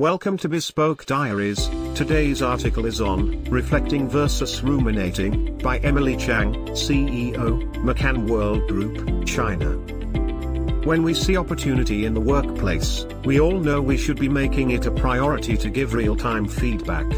Welcome to Bespoke Diaries. Today's article is on Reflecting versus Ruminating by Emily Chang, CEO, McCann World Group, China. When we see opportunity in the workplace, we all know we should be making it a priority to give real time feedback.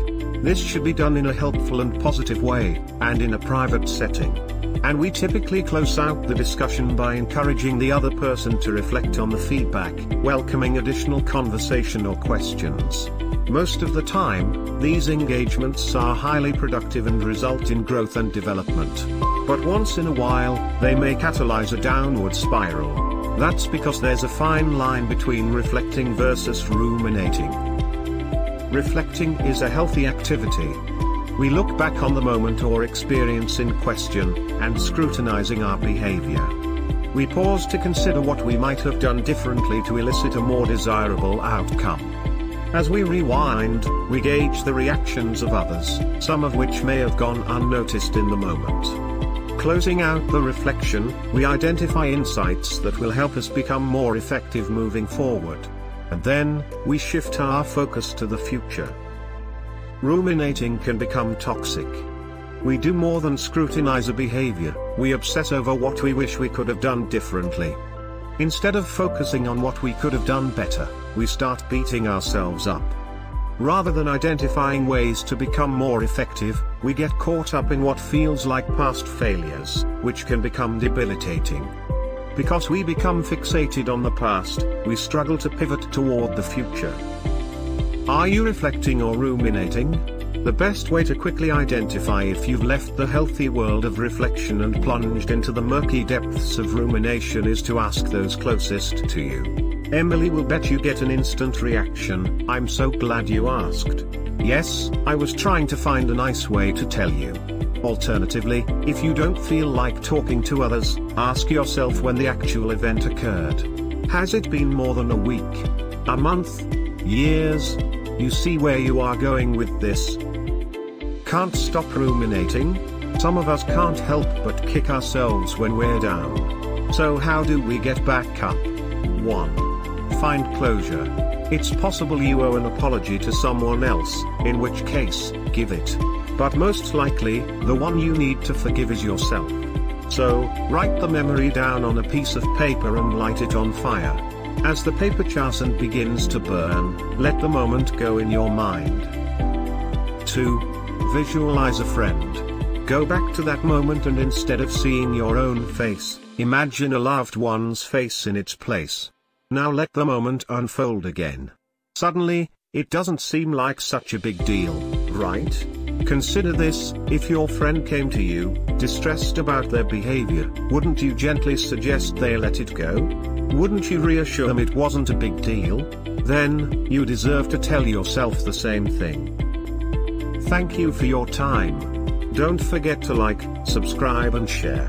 This should be done in a helpful and positive way, and in a private setting. And we typically close out the discussion by encouraging the other person to reflect on the feedback, welcoming additional conversation or questions. Most of the time, these engagements are highly productive and result in growth and development. But once in a while, they may catalyze a downward spiral. That's because there's a fine line between reflecting versus ruminating. Reflecting is a healthy activity, we look back on the moment or experience in question, and scrutinizing our behavior. We pause to consider what we might have done differently to elicit a more desirable outcome. As we rewind, we gauge the reactions of others, some of which may have gone unnoticed in the moment. Closing out the reflection, we identify insights that will help us become more effective moving forward. And then, we shift our focus to the future. Ruminating can become toxic. We do more than scrutinize a behavior, we obsess over what we wish we could have done differently. Instead of focusing on what we could have done better, we start beating ourselves up. Rather than identifying ways to become more effective, we get caught up in what feels like past failures, which can become debilitating. Because we become fixated on the past, we struggle to pivot toward the future. Are you reflecting or ruminating? The best way to quickly identify if you've left the healthy world of reflection and plunged into the murky depths of rumination is to ask those closest to you. Emily will bet you get an instant reaction, I'm so glad you asked. Yes, I was trying to find a nice way to tell you. Alternatively, if you don't feel like talking to others, ask yourself when the actual event occurred. Has it been more than a week? A month? Years? You see where you are going with this? Can't stop ruminating? Some of us can't help but kick ourselves when we're down. So how do we get back up? 1. Find closure. It's possible you owe an apology to someone else, in which case, give it. But most likely, the one you need to forgive is yourself. So, write the memory down on a piece of paper and light it on fire. As the paper chasm begins to burn, let the moment go in your mind. 2. Visualize a friend. Go back to that moment and instead of seeing your own face, imagine a loved one's face in its place. Now let the moment unfold again. Suddenly, it doesn't seem like such a big deal, right? Consider this, if your friend came to you, distressed about their behavior, wouldn't you gently suggest they let it go? Wouldn't you reassure them it wasn't a big deal? Then, you deserve to tell yourself the same thing. Thank you for your time. Don't forget to like, subscribe and share.